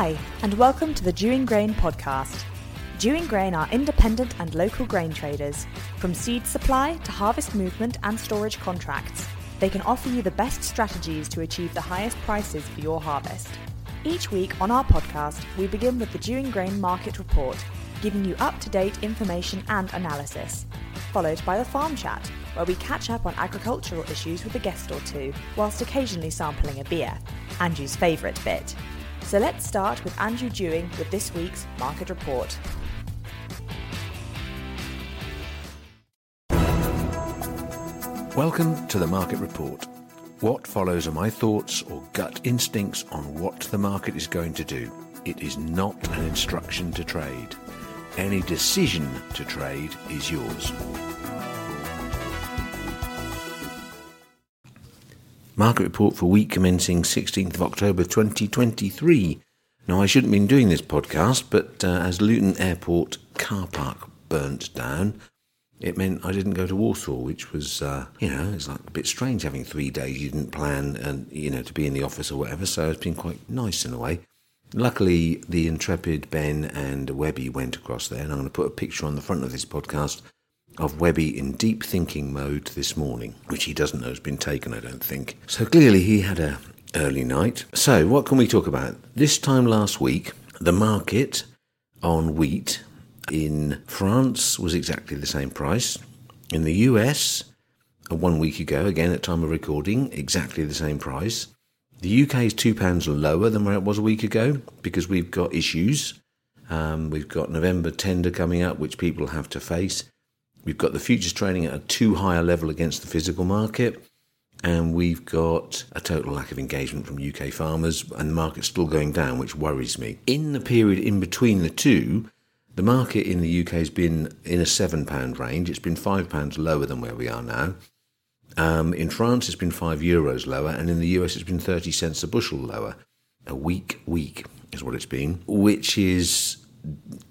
Hi, and welcome to the Dewing Grain podcast. Dewing Grain are independent and local grain traders. From seed supply to harvest movement and storage contracts, they can offer you the best strategies to achieve the highest prices for your harvest. Each week on our podcast, we begin with the Dewing Grain Market Report, giving you up to date information and analysis, followed by the Farm Chat, where we catch up on agricultural issues with a guest or two, whilst occasionally sampling a beer, Andrew's favourite bit. So let's start with Andrew Dewing with this week's Market Report. Welcome to the Market Report. What follows are my thoughts or gut instincts on what the market is going to do. It is not an instruction to trade. Any decision to trade is yours. Market report for week commencing 16th of October 2023. Now, I shouldn't have been doing this podcast, but uh, as Luton Airport car park burnt down, it meant I didn't go to Warsaw, which was, uh, you know, it's like a bit strange having three days you didn't plan and, you know, to be in the office or whatever. So it's been quite nice in a way. Luckily, the intrepid Ben and Webby went across there, and I'm going to put a picture on the front of this podcast of Webby in deep thinking mode this morning, which he doesn't know has been taken, I don't think. So clearly he had a early night. So what can we talk about? This time last week, the market on wheat in France was exactly the same price. In the US, uh, one week ago, again at time of recording, exactly the same price. The UK is two pounds lower than where it was a week ago because we've got issues. Um, we've got November tender coming up, which people have to face. We've got the futures trading at a too high a level against the physical market. And we've got a total lack of engagement from UK farmers, and the market's still going down, which worries me. In the period in between the two, the market in the UK has been in a £7 range. It's been £5 lower than where we are now. Um, in France, it's been 5 euros lower, and in the US, it's been 30 cents a bushel lower. A weak week is what it's been, which is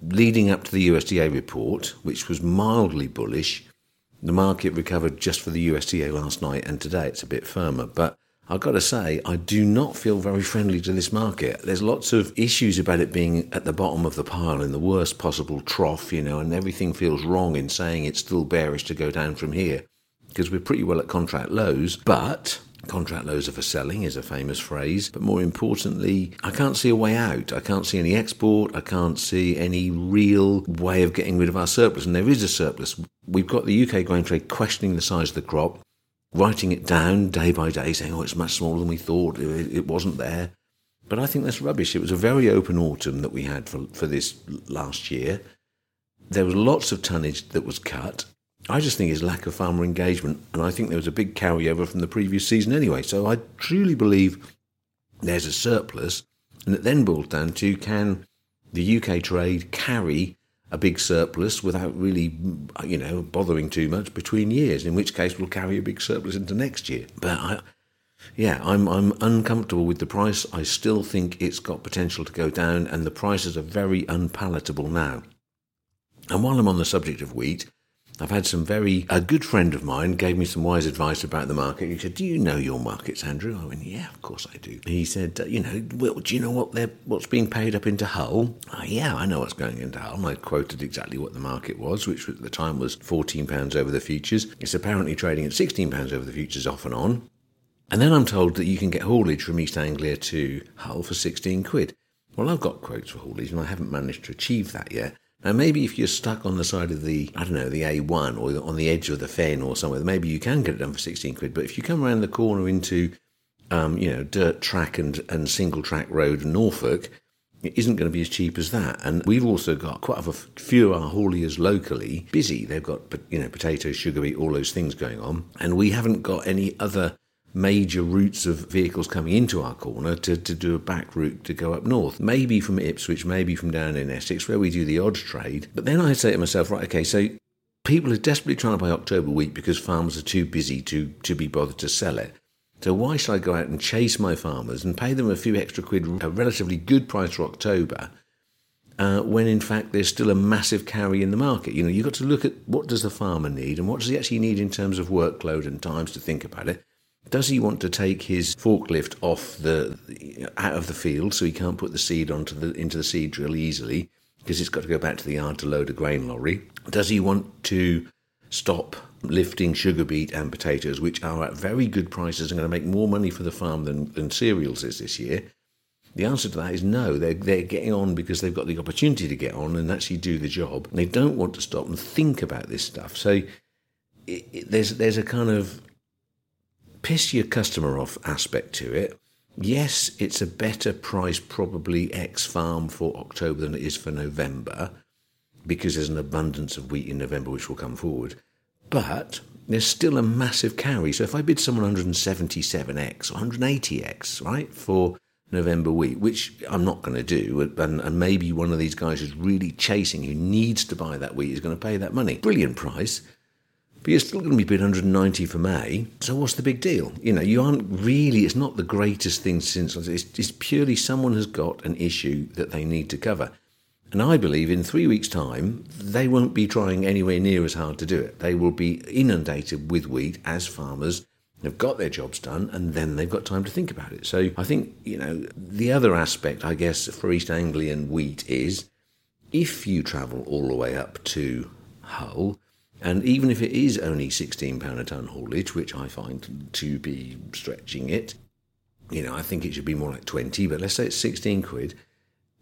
leading up to the USDA report, which was mildly bullish. The market recovered just for the USDA last night, and today it's a bit firmer. But I've got to say, I do not feel very friendly to this market. There's lots of issues about it being at the bottom of the pile in the worst possible trough, you know, and everything feels wrong in saying it's still bearish to go down from here because we're pretty well at contract lows. But Contract lows are for selling is a famous phrase, but more importantly, I can't see a way out. I can't see any export. I can't see any real way of getting rid of our surplus. And there is a surplus. We've got the UK grain trade questioning the size of the crop, writing it down day by day, saying, oh, it's much smaller than we thought. It, it wasn't there. But I think that's rubbish. It was a very open autumn that we had for, for this last year. There was lots of tonnage that was cut. I just think it's lack of farmer engagement, and I think there was a big carryover from the previous season anyway. So I truly believe there's a surplus, and it then boils down to can the UK trade carry a big surplus without really, you know, bothering too much between years. In which case, we'll carry a big surplus into next year. But I, yeah, I'm I'm uncomfortable with the price. I still think it's got potential to go down, and the prices are very unpalatable now. And while I'm on the subject of wheat, I've had some very, a good friend of mine gave me some wise advice about the market. He said, Do you know your markets, Andrew? I went, Yeah, of course I do. He said, uh, You know, well, do you know what they're, what's being paid up into Hull? Oh, yeah, I know what's going into Hull. And I quoted exactly what the market was, which at the time was £14 over the futures. It's apparently trading at £16 over the futures off and on. And then I'm told that you can get haulage from East Anglia to Hull for 16 quid. Well, I've got quotes for haulage and I haven't managed to achieve that yet. Now, maybe if you're stuck on the side of the, I don't know, the A1 or on the edge of the fen or somewhere, maybe you can get it done for 16 quid. But if you come around the corner into, um, you know, dirt track and, and single track road Norfolk, it isn't going to be as cheap as that. And we've also got quite a few of our hauliers locally busy. They've got, you know, potatoes, sugar beet, all those things going on. And we haven't got any other major routes of vehicles coming into our corner to, to do a back route to go up north. Maybe from Ipswich, maybe from down in Essex, where we do the odd trade. But then I say to myself, right, okay, so people are desperately trying to buy October wheat because farmers are too busy to, to be bothered to sell it. So why should I go out and chase my farmers and pay them a few extra quid, a relatively good price for October, uh, when in fact there's still a massive carry in the market? You know, you've got to look at what does the farmer need and what does he actually need in terms of workload and times to think about it Does he want to take his forklift off the out of the field so he can't put the seed onto the into the seed drill easily because it's got to go back to the yard to load a grain lorry? Does he want to stop lifting sugar beet and potatoes, which are at very good prices and going to make more money for the farm than, than cereals is this year? The answer to that is no. They're, they're getting on because they've got the opportunity to get on and actually do the job. And they don't want to stop and think about this stuff. So it, it, there's, there's a kind of piss your customer off aspect to it. Yes, it's a better price, probably X farm for October than it is for November because there's an abundance of wheat in November which will come forward. But there's still a massive carry. So if I bid someone 177x or 180x, right, for November wheat, which I'm not going to do, and, and, maybe one of these guys who's really chasing, who needs to buy that wheat, is going to pay that money. Brilliant price. But you're still going to be bid 190 for May. So what's the big deal? You know, you aren't really. It's not the greatest thing since. It's, it's purely someone has got an issue that they need to cover. And I believe in three weeks' time, they won't be trying anywhere near as hard to do it. They will be inundated with wheat as farmers have got their jobs done and then they've got time to think about it. So I think, you know, the other aspect, I guess, for East Anglian wheat is if you travel all the way up to Hull, and even if it is only £16 a tonne haulage, which I find to be stretching it, you know, I think it should be more like 20, but let's say it's 16 quid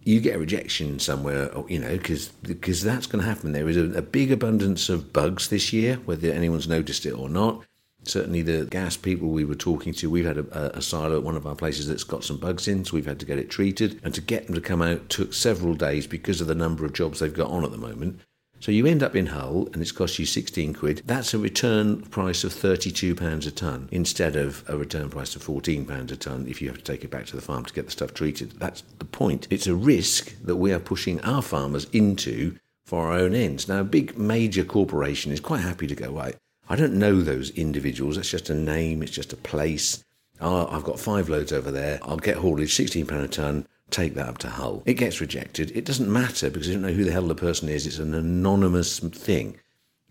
you get a rejection somewhere, oh, you know, because because that's going to happen. There is a, a, big abundance of bugs this year, whether anyone's noticed it or not. Certainly, the gas people we were talking to, we've had a, a, silo at one of our places that's got some bugs in, so we've had to get it treated. And to get them to come out took several days because of the number of jobs they've got on at the moment. So you end up in Hull and it's cost you 16 quid. That's a return price of £32 a tonne instead of a return price of £14 a tonne if you have to take it back to the farm to get the stuff treated. That's the point. It's a risk that we are pushing our farmers into for our own ends. Now, a big major corporation is quite happy to go, right, I don't know those individuals. That's just a name, it's just a place. I've got five loads over there. I'll get haulage, £16 a tonne take that up to Hull. It gets rejected. It doesn't matter because you don't know who the hell the person is. It's an anonymous thing.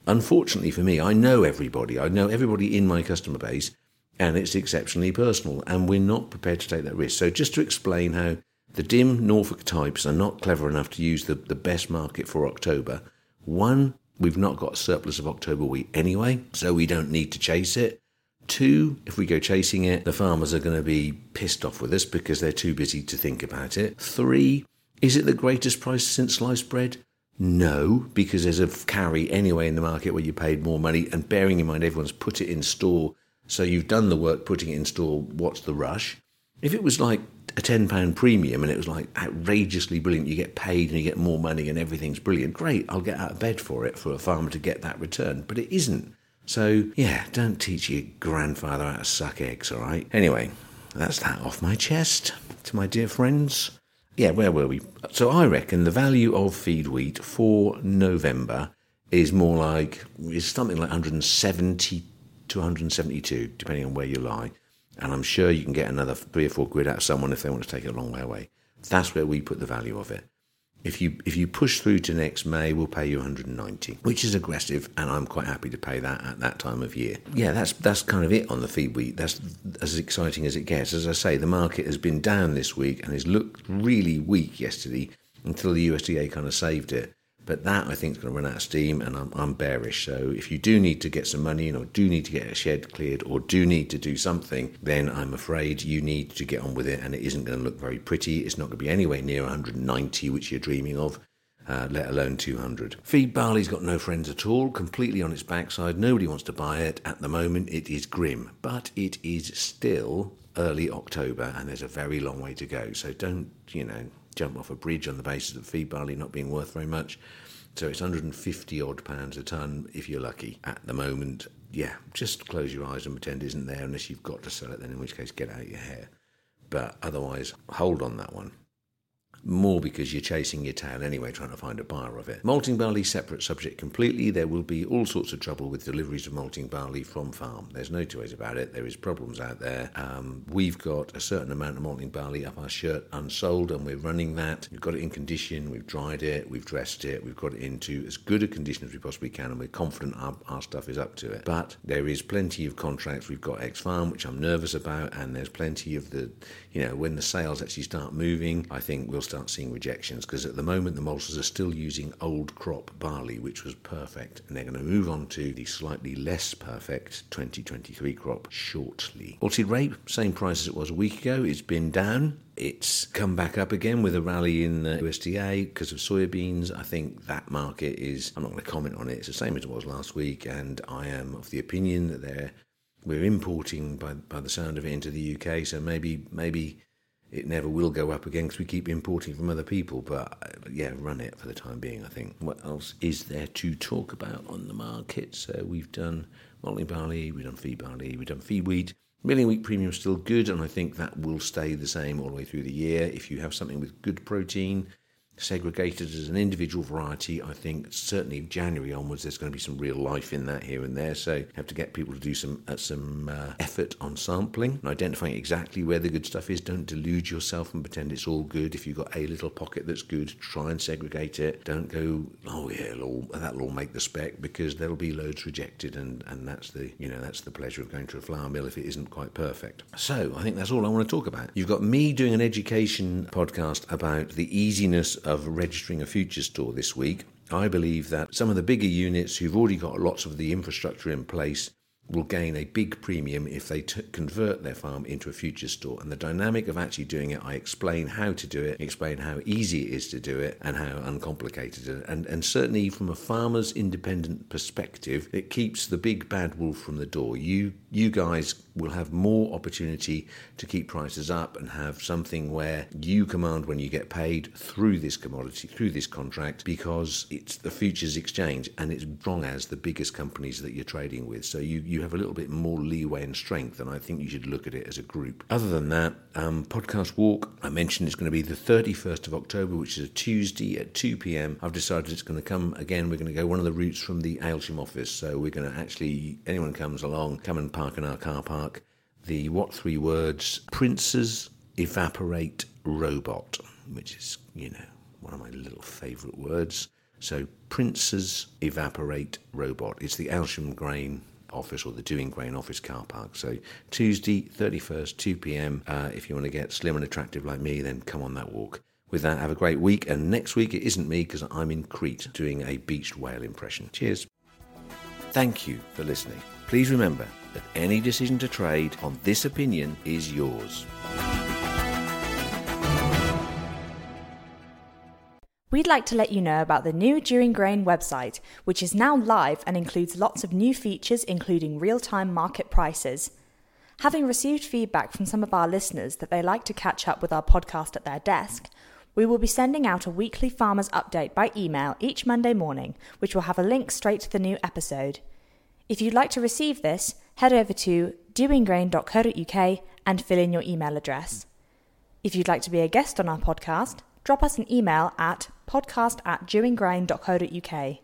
Unfortunately for me, I know everybody. I know everybody in my customer base, and it's exceptionally personal, and we're not prepared to take that risk. So, just to explain how the dim Norfolk types are not clever enough to use the, the best market for October, one, we've not got a surplus of October wheat anyway, so we don't need to chase it. Two, if we go chasing it, the farmers are going to be pissed off with us because they're too busy to think about it. Three, is it the greatest price since sliced bread? No, because there's a carry anyway in the market where you paid more money, and bearing in mind everyone's put it in store, so you've done the work putting it in store, what's the rush? If it was like a £10 premium and it was like outrageously brilliant, you get paid and you get more money and everything's brilliant, great, I'll get out of bed for it for a farmer to get that return. But it isn't. So, yeah, don't teach your grandfather how to suck eggs, all right? Anyway, that's that off my chest to my dear friends. Yeah, where were we? So, I reckon the value of feed wheat for November is more like, is something like 170 to 172, depending on where you lie. And I'm sure you can get another three or four quid out of someone if they want to take it a long way away. That's where we put the value of it. If you if you push through to next May, we'll pay you 190, which is aggressive, and I'm quite happy to pay that at that time of year. Yeah, that's that's kind of it on the feed wheat. That's as exciting as it gets. As I say, the market has been down this week and has looked really weak yesterday until the USDA kind of saved it. But that I think is going to run out of steam, and I'm, I'm bearish. So if you do need to get some money in, or do need to get a shed cleared, or do need to do something, then I'm afraid you need to get on with it, and it isn't going to look very pretty. It's not going to be anywhere near 190, which you're dreaming of. Uh, let alone 200. Feed barley's got no friends at all, completely on its backside. Nobody wants to buy it. At the moment, it is grim, but it is still early October, and there's a very long way to go. So don't, you know, jump off a bridge on the basis of feed barley not being worth very much. So it's 150 odd pounds a tonne if you're lucky at the moment. Yeah, just close your eyes and pretend it isn't there unless you've got to sell it, then in which case get out your hair. But otherwise, hold on that one. More because you're chasing your tail anyway, trying to find a buyer of it. Malting barley, separate subject completely. There will be all sorts of trouble with deliveries of malting barley from farm. There's no two ways about it. There is problems out there. Um, we've got a certain amount of malting barley up our shirt unsold, and we're running that. We've got it in condition. We've dried it. We've dressed it. We've got it into as good a condition as we possibly can, and we're confident our, our stuff is up to it. But there is plenty of contracts. We've got X Farm, which I'm nervous about, and there's plenty of the, you know, when the sales actually start moving, I think we'll start seeing rejections because at the moment the maltsters are still using old crop barley, which was perfect, and they're going to move on to the slightly less perfect 2023 crop shortly. Malted rape, same price as it was a week ago. It's been down. It's come back up again with a rally in the USDA because of soybeans. I think that market is, I'm not going to comment on it, it's the same as it was last week, and I am of the opinion that they're we're importing by by the sound of it into the UK, so maybe maybe it never will go up again because we keep importing from other people. But uh, yeah, run it for the time being. I think. What else is there to talk about on the market? So we've done malting barley, we've done feed barley, we've done feed wheat. Milling wheat premium is still good, and I think that will stay the same all the way through the year. If you have something with good protein, segregated as an individual variety, I think certainly January onwards there's going to be some real life in that here and there. So have to get people to do some uh, some uh, effort on sampling and identifying exactly where the good stuff is. Don't delude yourself and pretend it's all good. If you've got a little pocket that's good, try and segregate it. Don't go, oh yeah, all, that'll all make the spec because there'll be loads rejected, and and that's the you know that's the pleasure of going to a flour mill if it isn't quite perfect. So I think that's all I want to talk about. You've got me doing an education podcast about the easiness of registering a future store this week. I believe that some of the bigger units who've already got lots of the infrastructure in place will gain a big premium if they t- convert their farm into a future store. And the dynamic of actually doing it, I explain how to do it, explain how easy it is to do it, and how uncomplicated it. And and certainly from a farmer's independent perspective, it keeps the big bad wolf from the door. You you guys will have more opportunity to keep prices up and have something where you command when you get paid through this commodity, through this contract, because it's the futures exchange and it's strong as the biggest companies that you're trading with. So you, you have a little bit more leeway and strength, and I think you should look at it as a group. Other than that, um, podcast walk, I mentioned it's going to be the 31st of October, which is a Tuesday at 2 p.m. I've decided it's going to come again. We're going to go one of the routes from the Aylsham office. So we're going to actually, anyone comes along, come and park in our car park. The what three words? Princes evaporate robot, which is, you know, one of my little favourite words. So, Princes evaporate robot. It's the Aylsham Grain office or the Dewing Grain office car park. So Tuesday, 31st, 2 p.m. Uh, if you want to get slim and attractive like me, then come on that walk. With that, have a great week. And next week, it isn't me because I'm in Crete doing a beached whale impression. Cheers. Thank you for listening. Please remember that any decision to trade on this opinion is yours. We'd like to let you know about the new Dewing Grain website, which is now live and includes lots of new features, including real time market prices. Having received feedback from some of our listeners that they like to catch up with our podcast at their desk, we will be sending out a weekly farmers update by email each Monday morning, which will have a link straight to the new episode. If you'd like to receive this, head over to dewinggrain.co.uk and fill in your email address. If you'd like to be a guest on our podcast, drop us an email at podcast at dewinggrain.co.uk.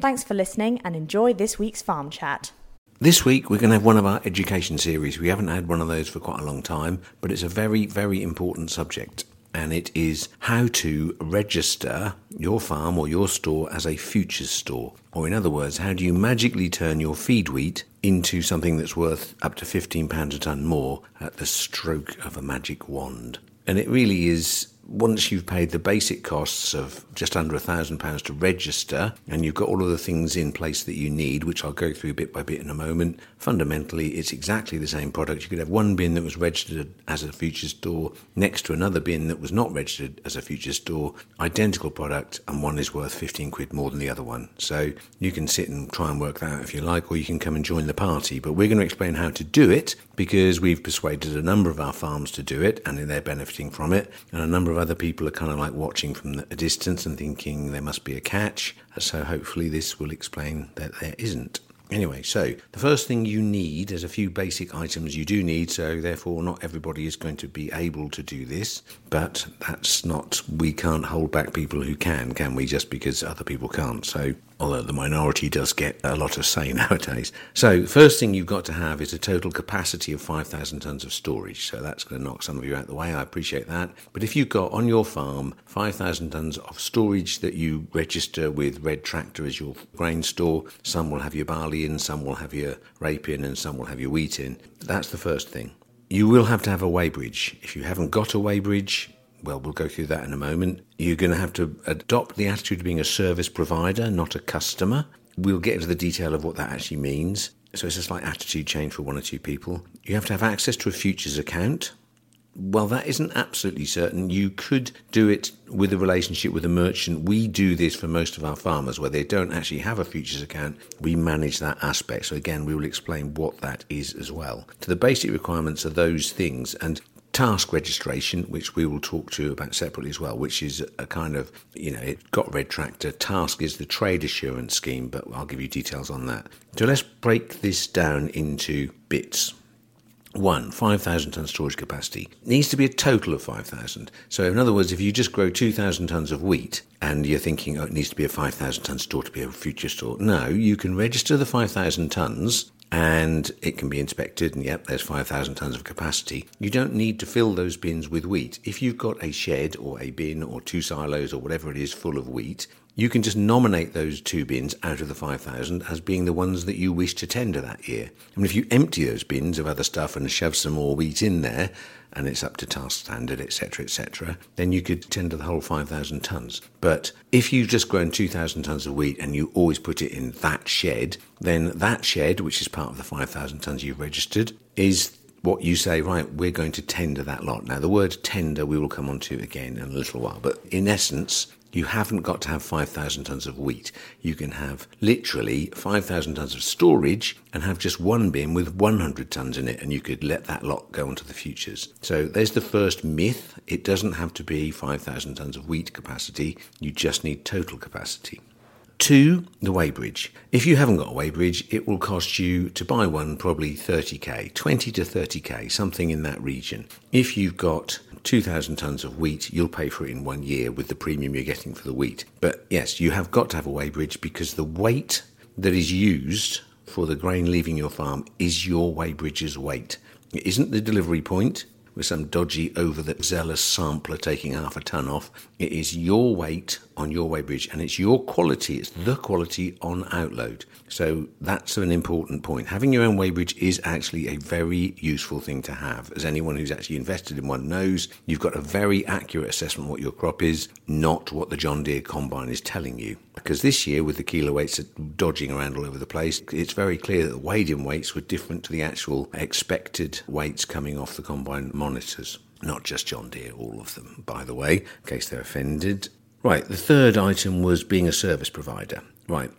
Thanks for listening and enjoy this week's farm chat. This week, we're going to have one of our education series. We haven't had one of those for quite a long time, but it's a very, very important subject. And it is how to register your farm or your store as a futures store. Or, in other words, how do you magically turn your feed wheat into something that's worth up to £15 a tonne more at the stroke of a magic wand? And it really is once you've paid the basic costs of just under a thousand pounds to register and you've got all of the things in place that you need, which I'll go through bit by bit in a moment, fundamentally it's exactly the same product. You could have one bin that was registered as a future store next to another bin that was not registered as a future store, identical product, and one is worth 15 quid more than the other one. So you can sit and try and work that out if you like, or you can come and join the party. But we're going to explain how to do it because we've persuaded a number of our farms to do it and they're benefiting from it, and a number of other people are kind of like watching from a distance and thinking there must be a catch. So hopefully this will explain that there isn't. Anyway, so the first thing you need, there's a few basic items you do need, so therefore not everybody is going to be able to do this, but that's not, we can't hold back people who can, can we, just because other people can't. So although the minority does get a lot of say nowadays. So, first thing you've got to have is a total capacity of 5,000 tonnes of storage. So, that's going to knock some of you out the way. I appreciate that. But if you've got on your farm 5,000 tonnes of storage that you register with Red Tractor as your grain store, some will have your barley in, some will have your rape in, and some will have your wheat in. That's the first thing. You will have to have a weighbridge. If you haven't got a weighbridge, well, we'll go through that in a moment. You're going to have to adopt the attitude of being a service provider, not a customer. We'll get into the detail of what that actually means. So it's a slight attitude change for one or two people. You have to have access to a futures account. Well, that isn't absolutely certain. You could do it with a relationship with a merchant. We do this for most of our farmers where they don't actually have a futures account. We manage that aspect. So, again, we will explain what that is as well. So, the basic requirements are those things. And TASCC registration, which we will talk to you about separately as well, which is a kind of, you know, it got red tractor. TASCC is the trade assurance scheme, but I'll give you details on that. So let's break this down into bits. One, 5,000 tonne storage capacity. It needs to be a total of 5,000. So, in other words, if you just grow 2,000 tonnes of wheat and you're thinking, oh, it needs to be a 5,000 tonne store to be a future store, no, you can register the 5,000 tonnes and it can be inspected and yep there's 5000 tons of capacity. You don't need to fill those bins with wheat. If you've got a shed or a bin or two silos or whatever it is full of wheat you can just nominate those two bins out of the 5,000 as being the ones that you wish to tender that year. I mean, if you empty those bins of other stuff and shove some more wheat in there, and it's up to TASCC standard, etc., etc., then you could tender the whole 5,000 tonnes. But if you've just grown 2,000 tonnes of wheat and you always put it in that shed, then that shed, which is part of the 5,000 tonnes you've registered, is what you say, right, we're going to tender that lot. Now, the word tender we will come on to again in a little while, but in essence, you haven't got to have 5,000 tonnes of wheat. You can have literally 5,000 tonnes of storage and have just one bin with 100 tonnes in it, and you could let that lot go onto the futures. So there's the first myth. It doesn't have to be 5,000 tonnes of wheat capacity, you just need total capacity. Two, the weighbridge. If you haven't got a weighbridge, it will cost you to buy one probably 30k, 20 to 30k, something in that region. If you've got 2,000 tonnes of wheat, you'll pay for it in one year with the premium you're getting for the wheat. But yes, you have got to have a weighbridge because the weight that is used for the grain leaving your farm is your weighbridge's weight. It isn't the delivery point with some dodgy over the zealous sampler taking half a ton off. It is your weight on your weighbridge and it's your quality, it's the quality on outload. So that's an important point. Having your own weighbridge is actually a very useful thing to have. As anyone who's actually invested in one knows, you've got a very accurate assessment of what your crop is, not what the John Deere combine is telling you. Because this year, with the kilo weights dodging around all over the place, it's very clear that the weighed in weights were different to the actual expected weights coming off the combine monitors. Not just John Deere, all of them, by the way, in case they're offended. Right, the third item was being a service provider. Right,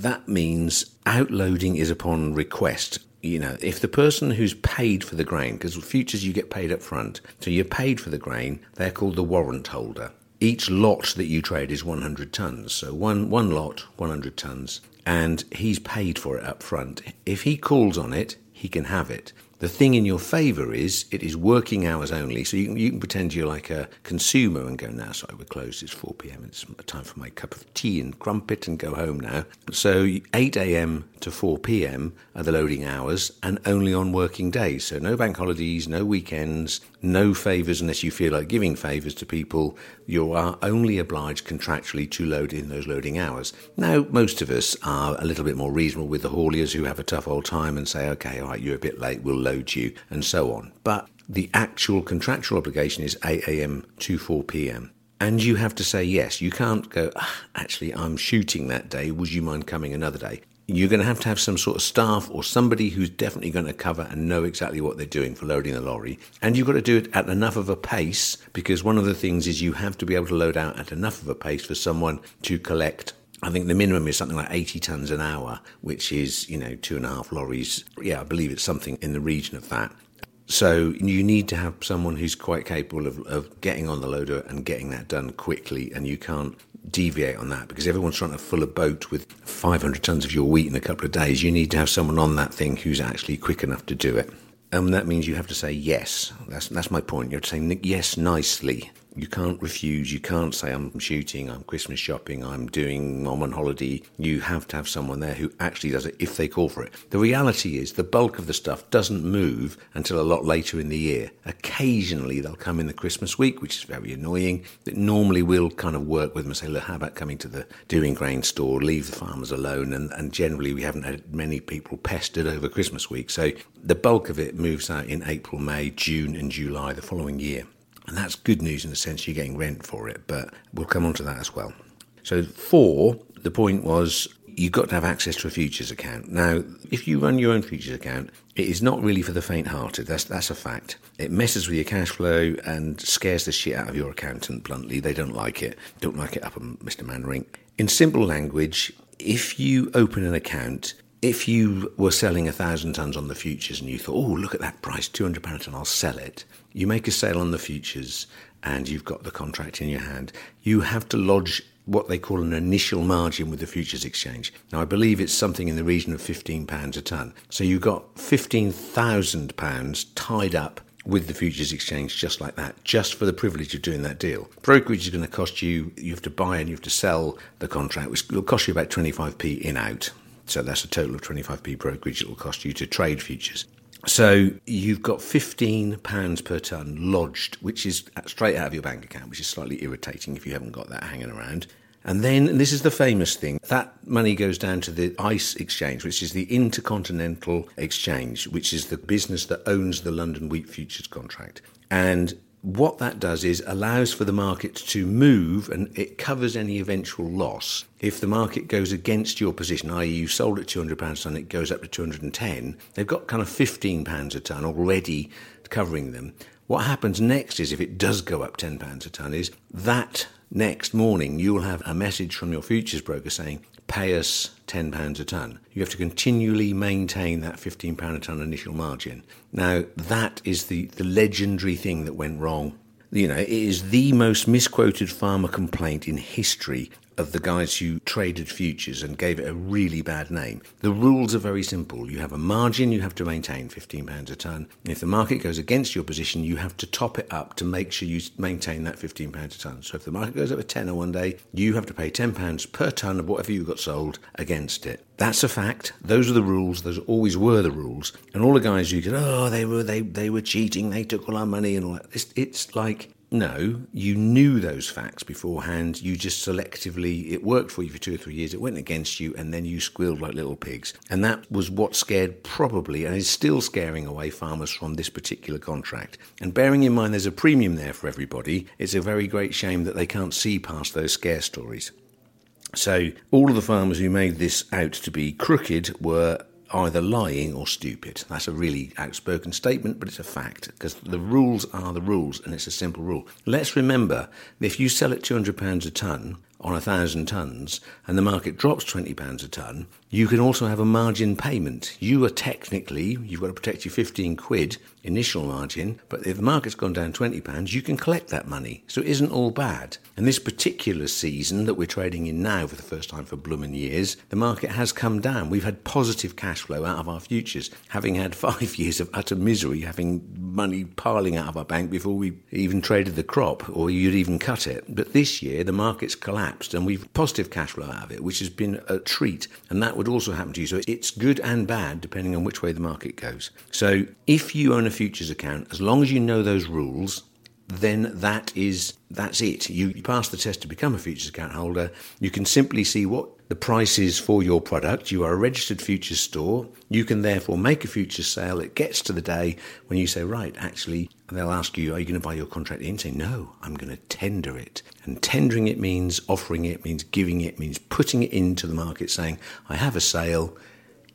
that means outloading is upon request. You know, if the person who's paid for the grain, because futures you get paid up front, so you're paid for the grain, they're called the warrant holder. Each lot that you trade is 100 tons, so one one lot, 100 tons, and he's paid for it up front. If he calls on it, he can have it. The thing in your favour is it is working hours only. So you can, you can pretend you're like a consumer and go, now, sorry, we're closed. It's 4 p.m. It's time for my cup of tea and crumpet and go home now. So 8 a.m. to 4 p.m. are the loading hours and only on working days. So no bank holidays, no weekends, no favours unless you feel like giving favours to people. You are only obliged contractually to load in those loading hours. Now, most of us are a little bit more reasonable with the hauliers who have a tough old time and say, okay, all right, you're a bit late, we'll load you, and so on. But the actual contractual obligation is 8 a.m. to 4 p.m. And you have to say yes. You can't go, ah, actually, I'm shooting that day. Would you mind coming another day? You're going to have to have some sort of staff or somebody who's definitely going to cover and know exactly what they're doing for loading the lorry. And you've got to do it at enough of a pace because one of the things is you have to be able to load out at enough of a pace for someone to collect I think the minimum is something like 80 tonnes an hour, which is, you know, two and a half lorries. Yeah, I believe it's something in the region of that. So you need to have someone who's quite capable of, of getting on the loader and getting that done quickly, and you can't deviate on that because everyone's trying to fill a boat with 500 tons of your wheat in a couple of days. You need to have someone on that thing who's actually quick enough to do it. And that means you have to say yes. That's, that's my point. You have to say yes nicely. You can't refuse. You can't say, I'm shooting, I'm Christmas shopping, I'm doing, I'm on holiday. You have to have someone there who actually does it if they call for it. The reality is the bulk of the stuff doesn't move until a lot later in the year. Occasionally they'll come in the Christmas week, which is very annoying. That normally we'll kind of work with them and say, look, how about coming to the Dewing Grain store, leave the farmers alone. And, and generally we haven't had many people pestered over Christmas week. So the bulk of it moves out in April, May, June and July the following year. And that's good news in the sense you're getting rent for it, but we'll come on to that as well. So, four, the point was you've got to have access to a futures account. Now, if you run your own futures account, it is not really for the faint hearted. That's, that's a fact. It messes with your cash flow and scares the shit out of your accountant, bluntly. They don't like it. Don't like it up Mr. Mainwaring. In simple language, if you open an account, if you were selling a thousand tons on the futures and you thought, oh, look at that price, £200 a ton, I'll sell it, you make a sale on the futures and you've got the contract in your hand, you have to lodge what they call an initial margin with the futures exchange. Now, I believe it's something in the region of £15 a tonne. So you've got £15,000 tied up with the futures exchange just like that, just for the privilege of doing that deal. Brokerage is going to cost you, you have to buy and you have to sell the contract, which will cost you about 25p in out. So that's a total of 25p brokerage it will cost you to trade futures. So you've got £15 per tonne lodged, which is straight out of your bank account, which is slightly irritating if you haven't got that hanging around. And then, and this is the famous thing, that money goes down to the ICE exchange, which is the Intercontinental Exchange, which is the business that owns the London Wheat Futures contract. And what that does is allows for the market to move and it covers any eventual loss. If the market goes against your position, i.e., you sold at £200 a tonne, it goes up to 210, they've got kind of £15 a tonne already covering them. What happens next is if it does go up £10 a tonne, is that next morning you'll have a message from your futures broker saying, pay us £10 a tonne. You have to continually maintain that £15 a tonne initial margin. Now, that is the, the legendary thing that went wrong. You know, it is the most misquoted farmer complaint in history of the guys who traded futures and gave it a really bad name. The rules are very simple. You have a margin you have to maintain, £15 a tonne. If the market goes against your position, you have to top it up to make sure you maintain that £15 a tonne. So if the market goes up a tenner one day, you have to pay £10 per tonne of whatever you got sold against it. That's a fact. Those are the rules. Those always were the rules. And all the guys you could, oh, they were they they were cheating. They took all our money and all that. It's, it's like no, you knew those facts beforehand. You just selectively, it worked for you for two or three years, it went against you, and then you squealed like little pigs. And that was what scared probably, and is still scaring away farmers from this particular contract. And bearing in mind there's a premium there for everybody, it's a very great shame that they can't see past those scare stories. So, all of the farmers who made this out to be crooked were either lying or stupid. That's a really outspoken statement, but it's a fact because the rules are the rules and it's a simple rule. Let's remember if you sell at £200 a tonne on a thousand tonnes and the market drops £20 a tonne, you can also have a margin payment. You are technically, you've got to protect your 15 quid initial margin, but if the market's gone down £20, you can collect that money. So it isn't all bad. And this particular season that we're trading in now for the first time for blooming years, the market has come down. We've had positive cash flow out of our futures, having had five years of utter misery, having money piling out of our bank before we even traded the crop or you'd even cut it. But this year, the market's collapsed and we've positive cash flow out of it, which has been a treat. And that would also happen to you. So it's good and bad depending on which way the market goes. So if you own a futures account, as long as you know those rules, then that is that's it. You, pass the test to become a futures account holder. You can simply see what the price is for your product. You are a registered futures store. You can therefore make a futures sale. It gets to the day when you say, right, actually, they'll ask you, are you going to buy your contract in? Say, no, I'm going to tender it. And tendering it means offering it, means giving it, means putting it into the market, saying, I have a sale,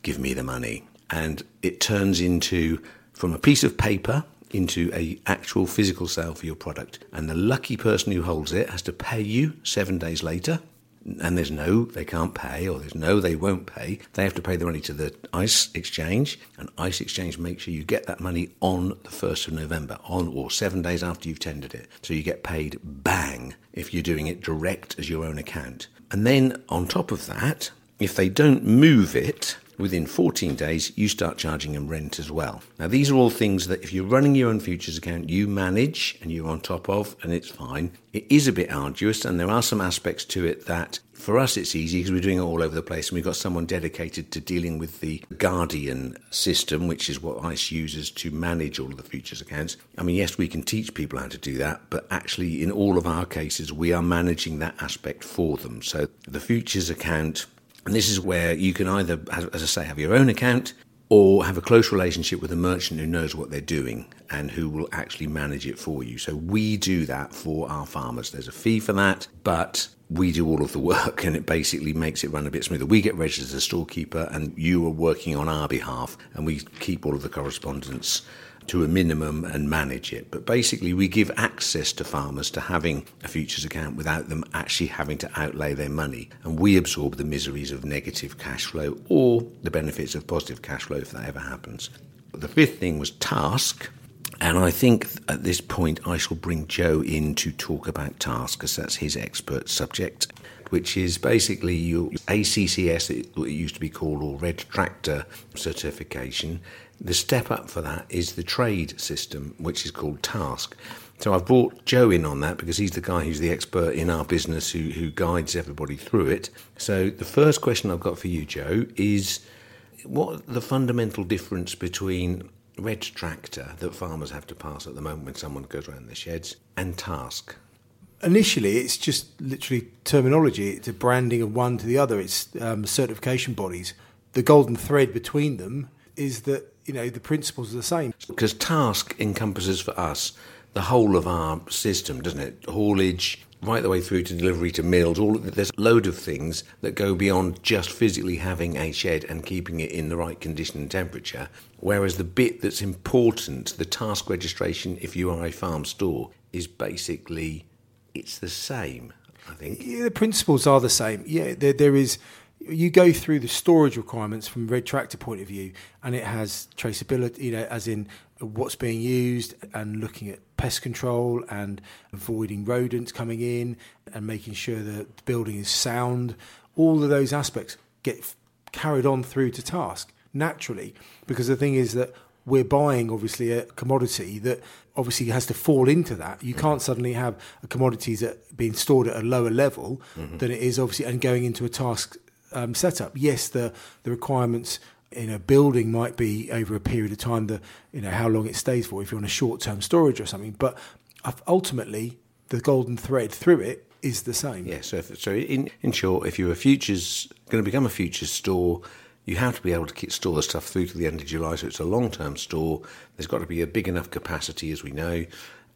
give me the money. And it turns into, from a piece of paper, into a actual physical sale for your product. And the lucky person who holds it has to pay you seven days later and there's no they can't pay or there's no they won't pay, they have to pay the money to the ICE exchange, and ICE exchange makes sure you get that money on the 1st of November, on or seven days after you've tendered it. So you get paid bang if you're doing it direct as your own account. And then on top of that, if they don't move it, within 14 days, you start charging them rent as well. Now, these are all things that if you're running your own futures account, you manage and you're on top of, and it's fine. It is a bit arduous, and there are some aspects to it that for us it's easy because we're doing it all over the place, and we've got someone dedicated to dealing with the Guardian system, which is what ICE uses to manage all of the futures accounts. I mean, yes, we can teach people how to do that, but actually, in all of our cases, we are managing that aspect for them. So the futures account and this is where you can either, as I say, have your own account or have a close relationship with a merchant who knows what they're doing and who will actually manage it for you. So we do that for our farmers. There's a fee for that, but we do all of the work and it basically makes it run a bit smoother. We get registered as a storekeeper and you are working on our behalf and we keep all of the correspondence to a minimum and manage it. But basically, we give access to farmers to having a futures account without them actually having to outlay their money. And we absorb the miseries of negative cash flow or the benefits of positive cash flow if that ever happens. The fifth thing was TASCC. And I think at this point I shall bring Joe in to talk about TASCC because that's his expert subject, which is basically your ACCS, what it used to be called, or Red Tractor certification. The step up for that is the trade system, which is called TASCC. So I've brought Joe in on that because he's the guy who's the expert in our business who, who guides everybody through it. So the first question I've got for you, Joe, is what the fundamental difference between red tractor that farmers have to pass at the moment when someone goes around their sheds and TASCC? Initially, it's just literally terminology. It's a branding of one to the other. It's um, certification bodies. The golden thread between them is that you know the principles are the same. Because TASCC encompasses for us the whole of our system, doesn't it? Haulage, right the way through to delivery to mills. All there's a load of things that go beyond just physically having a shed and keeping it in the right condition and temperature. Whereas the bit that's important, the TASCC registration, if you are a farm store, is basically it's the same. I think yeah, the principles are the same. Yeah, there, there is you go through the storage requirements from a red tractor point of view, and it has traceability, you know, as in what's being used and looking at pest control and avoiding rodents coming in and making sure that the building is sound. All of those aspects get carried on through to TASCC naturally, because the thing is that we're buying obviously a commodity that obviously has to fall into that. You can't suddenly have a commodity that being stored at a lower level mm-hmm. than it is obviously and going into a TASCC um, setup. Yes, the the requirements in a building might be over a period of time, the you know how long it stays for if you're on a short term storage or something. But ultimately, the golden thread through it is the same. Yeah. So if, so in in short, if you're a futures going to become a futures store. You have to be able to keep, store the stuff through to the end of July, so it's a long-term store. There's got to be a big enough capacity, as we know,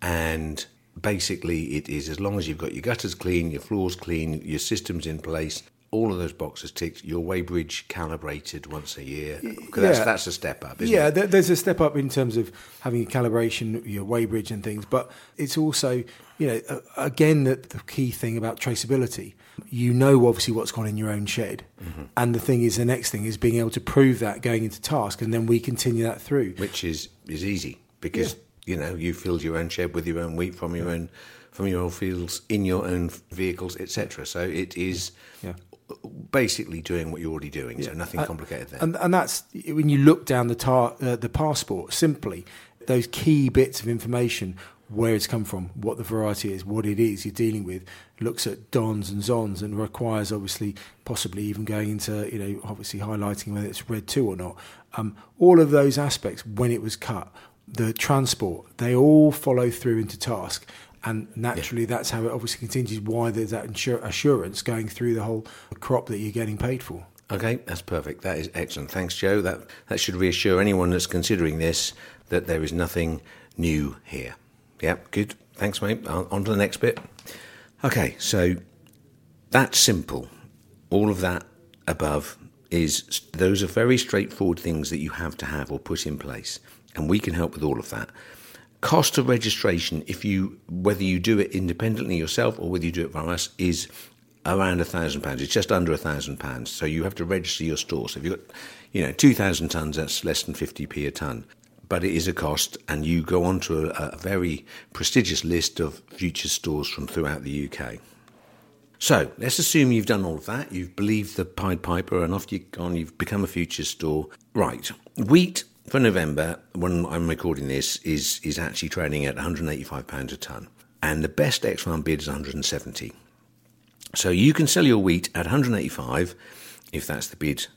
and basically it is as long as you've got your gutters clean, your floors clean, your systems in place, all of those boxes ticked. Your weighbridge calibrated once a year. Yeah. That's, that's a step up. yeah, it? there's a step up in terms of having a calibration, your weighbridge and things. But it's also, you know, again, the, the key thing about traceability. You know, obviously, what's gone in your own shed, mm-hmm. and the thing is, the next thing is being able to prove that going into TASCC, and then we continue that through, which is is easy because yeah. you know you filled your own shed with your own wheat from your own from your own fields in your own vehicles, etc. So it is yeah basically doing what you're already doing, yeah. so nothing complicated there. And, and that's when you look down the tar, uh, the passport. Simply, those key bits of information, where it's come from, what the variety is, what it is you're dealing with, looks at DONs and ZONs, and requires obviously possibly even going into you know obviously highlighting whether it's red two or not. Um, all of those aspects when it was cut, the transport, they all follow through into TASCC and naturally yeah. that's how it obviously continues why there's that insur- assurance going through the whole crop that you're getting paid for. Okay that's perfect. That is excellent. Thanks joe. That that should reassure anyone that's considering this that there is nothing new here. Yeah good. Thanks mate. On to the next bit. Okay so that's simple. All of that above is those are very straightforward things that you have to have or put in place. And we can help with all of that cost of registration, if you whether you do it independently yourself or whether you do it via us, is around a thousand pounds. It's just under a thousand pounds. So you have to register your store. So if you've got, you know, two thousand tons, that's less than fifty p a ton. But it is a cost, and you go onto a, a very prestigious list of future stores from throughout the UK. So let's assume you've done all of that. You've believed the Pied Piper, and off you've gone. You've become a future store. Right, wheat for November, when I'm recording this, is is actually trading at 185 pounds a ton, and the best X farm bid is 170. So you can sell your wheat at 185 if that's the bid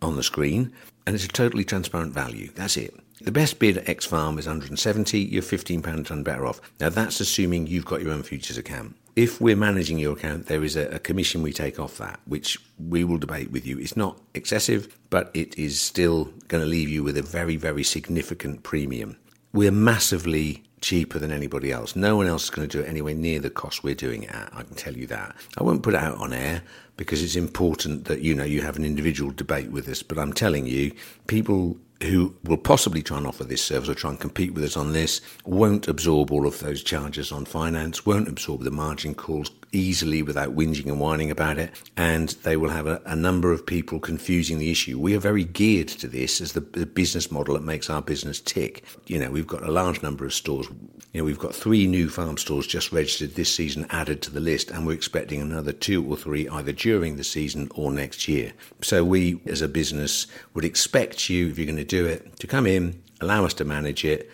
on the screen, and it's a totally transparent value. That's it. The best bid at X Farm is 170. You're 15 pound a ton better off. Now that's assuming you've got your own futures account. If we're managing your account, there is a, a commission we take off that, which we will debate with you. It's not excessive, but it is still going to leave you with a very, very significant premium. We're massively cheaper than anybody else. No one else is going to do it anywhere near the cost we're doing it at. I can tell you that. I won't put it out on air because it's important that you know you have an individual debate with us. But I'm telling you, people who will possibly try and offer this service or try and compete with us on this won't absorb all of those charges on finance, won't absorb the margin calls easily without whinging and whining about it, and they will have a, a number of people confusing the issue. We are very geared to this as the, the business model that makes our business tick. You know, we've got a large number of stores. You know, we've got three new farm stores just registered this season added to the list, and we're expecting another two or three either during the season or next year. So we, as a business, would expect you, if you're going to do it, to come in, allow us to manage it,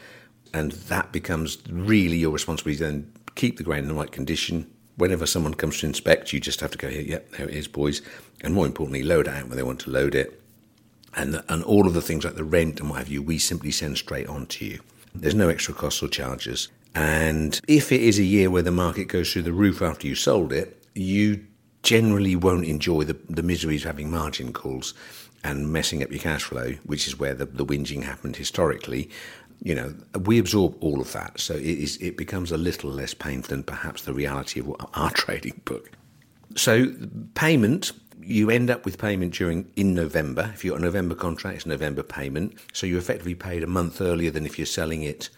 and that becomes really your responsibility. Then keep the grain in the right condition. Whenever someone comes to inspect, you just have to go here. Yep, there it is, boys. And more importantly, load it out when they want to load it. And, the, and all of the things like the rent and what have you, we simply send straight on to you. There's no extra costs or charges. And if it is a year where the market goes through the roof after you sold it, you generally won't enjoy the, the miseries of having margin calls and messing up your cash flow, which is where the, the whinging happened historically. You know, we absorb all of that, so it is it becomes a little less painful than perhaps the reality of our trading book. So payment, you end up with payment during in November. If you've got a November contract, it's November payment. So you're effectively paid a month earlier than if you're selling it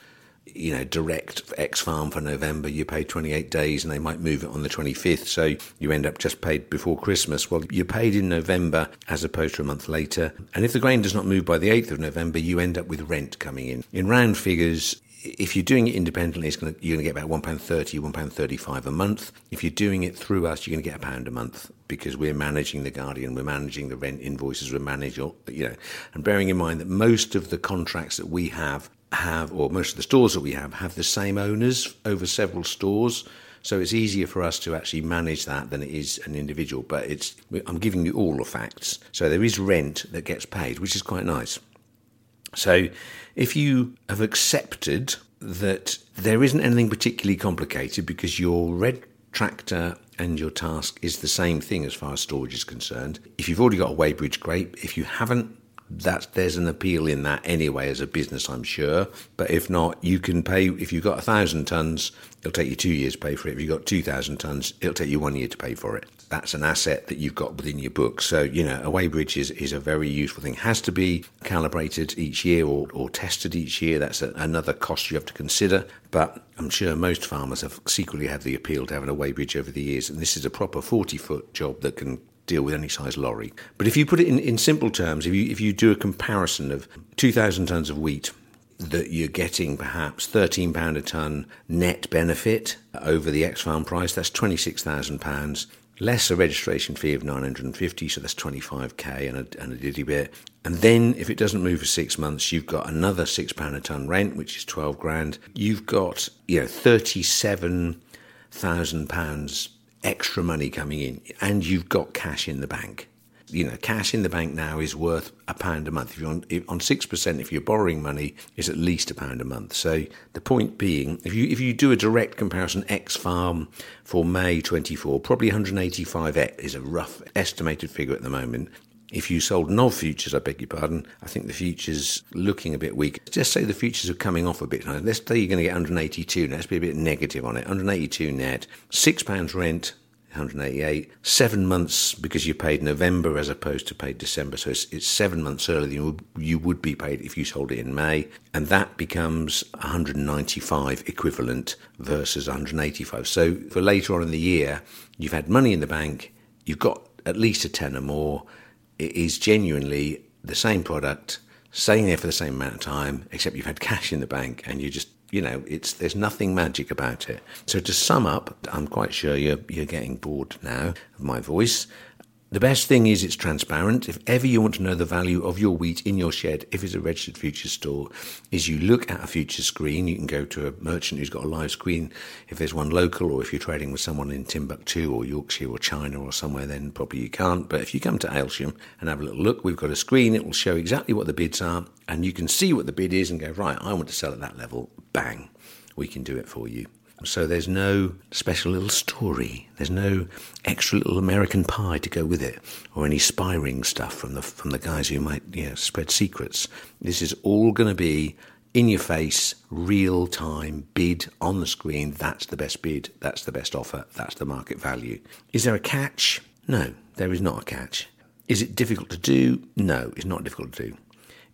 you know, direct X farm for November, you pay 28 days and they might move it on the 25th. So you end up just paid before Christmas. Well, you're paid in November as opposed to a month later. And if the grain does not move by the 8th of November, you end up with rent coming in. In round figures, if you're doing it independently, gonna, you're going to get about £1.30, £1.35 a month. If you're doing it through us, you're going to get a pound a month because we're managing the Guardian, we're managing the rent invoices, we're managing, you know, and bearing in mind that most of the contracts that we have have, or most of the stores that we have, have the same owners over several stores. So it's easier for us to actually manage that than it is an individual. But it's I'm giving you all the facts. So there is rent that gets paid, which is quite nice. So if you have accepted that there isn't anything particularly complicated because your red tractor and your TASCC is the same thing as far as storage is concerned. If you've already got a weighbridge, great. If you haven't, that there's an appeal in that anyway as a business, I'm sure. But if not, you can pay if you've got a thousand tons, it'll take you two years to pay for it. If you've got two thousand tons, it'll take you one year to pay for it. That's an asset that you've got within your book. So you know, a weighbridge is, is a very useful thing. Has to be calibrated each year or, or tested each year. That's a, another cost you have to consider. But I'm sure most farmers have secretly had the appeal to having a weighbridge over the years, and this is a proper 40 foot job that can deal with any size lorry. But if you put it in, in simple terms, if you if you do a comparison of 2,000 tons of wheat that you're getting perhaps £13 a tonne net benefit over the X farm price, that's £26,000, less a registration fee of 950 so that's 25k and a, and a diddy bit. And then if it doesn't move for six months, you've got another £6 a tonne rent, which is 12 grand. You've got, you know, £37,000 extra money coming in and you've got cash in the bank. You know, cash in the bank now is worth a pound a month. If you're on, on 6%, if you're borrowing money, is at least a pound a month. So the point being, if you, if you do a direct comparison, X farm for May 24, probably 185 is a rough estimated figure at the moment. If you sold NOV futures, I beg your pardon, I think the futures looking a bit weak. Just say the futures are coming off a bit. Let's say you're going to get 182 net. Let's be a bit negative on it. 182 net, £6 rent, 188. Seven months because you paid November as opposed to paid December. So it's, it's seven months earlier than you would, you would be paid if you sold it in May. And that becomes 195 equivalent versus 185. So for later on in the year, you've had money in the bank you've got at least a tenner more. It is genuinely the same product, staying there for the same amount of time, except you've had cash in the bank and you just you know, it's there's nothing magic about it. So to sum up, I'm quite sure you're you're getting bored now of my voice. The best thing is it's transparent. If ever you want to know the value of your wheat in your shed, if it's a registered futures store, is you look at a futures screen. You can go to a merchant who's got a live screen. If there's one local, or if you're trading with someone in Timbuktu or Yorkshire or China or somewhere, then probably you can't. But if you come to Aylsham and have a little look, we've got a screen. It will show exactly what the bids are, and you can see what the bid is and go right. I want to sell at that level. Bang, we can do it for you. So there's no special little story. There's no extra little American pie to go with it, or any spy ring stuff from the from the guys who might you know, spread secrets. This is all going to be in your face, real time bid on the screen. That's the best bid. That's the best offer. That's the market value. Is there a catch? No, there is not a catch. Is it difficult to do? No, it's not difficult to do.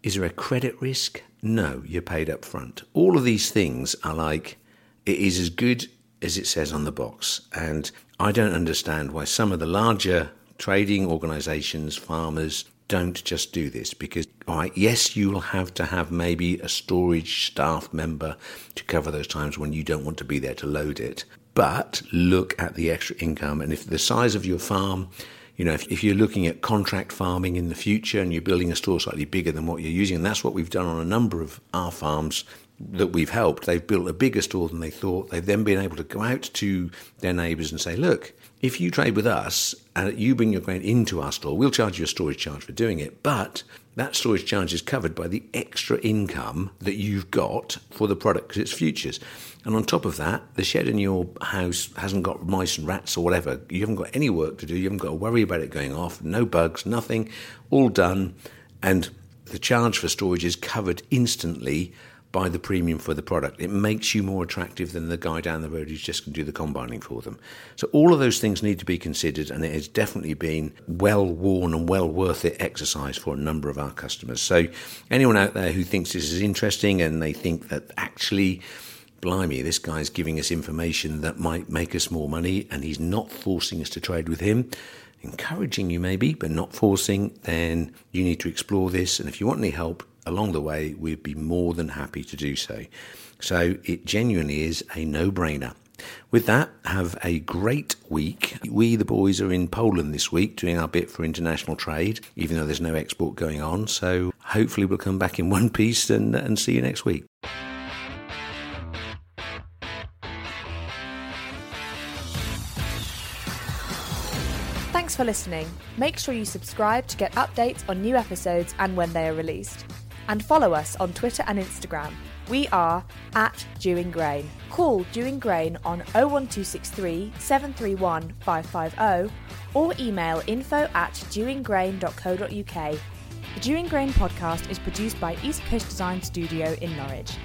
Is there a credit risk? No, you're paid up front. All of these things are like it is as good as it says on the box. And I don't understand why some of the larger trading organizations, farmers, don't just do this because, all right, yes, you'll have to have maybe a storage staff member to cover those times when you don't want to be there to load it. But look at the extra income. And if the size of your farm, you know, if, if, you're looking at contract farming in the future and you're building a store slightly bigger than what you're using, and that's what we've done on a number of our farms that we've helped, they've built a bigger store than they thought. They've then been able to go out to their neighbours and say, look, if you trade with us and you bring your grain into our store, we'll charge you a storage charge for doing it. But that storage charge is covered by the extra income that you've got for the product because it's futures. And on top of that, the shed in your house hasn't got mice and rats or whatever. You haven't got any work to do. You haven't got to worry about it going off. No bugs, nothing. All done. And the charge for storage is covered instantly by the premium for the product. It makes you more attractive than the guy down the road who's just going to do the combining for them. So all of those things need to be considered, and it has definitely been well worn and well worth it exercise for a number of our customers. So anyone out there who thinks this is interesting and they think that actually blimey, this guy's giving us information that might make us more money and he's not forcing us to trade with him. Encouraging you, maybe, but not forcing, then you need to explore this. And if you want any help, along the way, we'd be more than happy to do so. So it genuinely is a no brainer. With that, have a great week. We, the boys, are in Poland this week doing our bit for international trade, even though there's no export going on. So hopefully, we'll come back in one piece and, and see you next week. Thanks for listening. Make sure you subscribe to get updates on new episodes and when they are released and follow us on Twitter and Instagram. We are at Dewing Grain. Call Dewing Grain on 01263 731 550 or email info at dewinggrain.co.uk. The Dewing Grain podcast is produced by East Coast Design Studio in Norwich.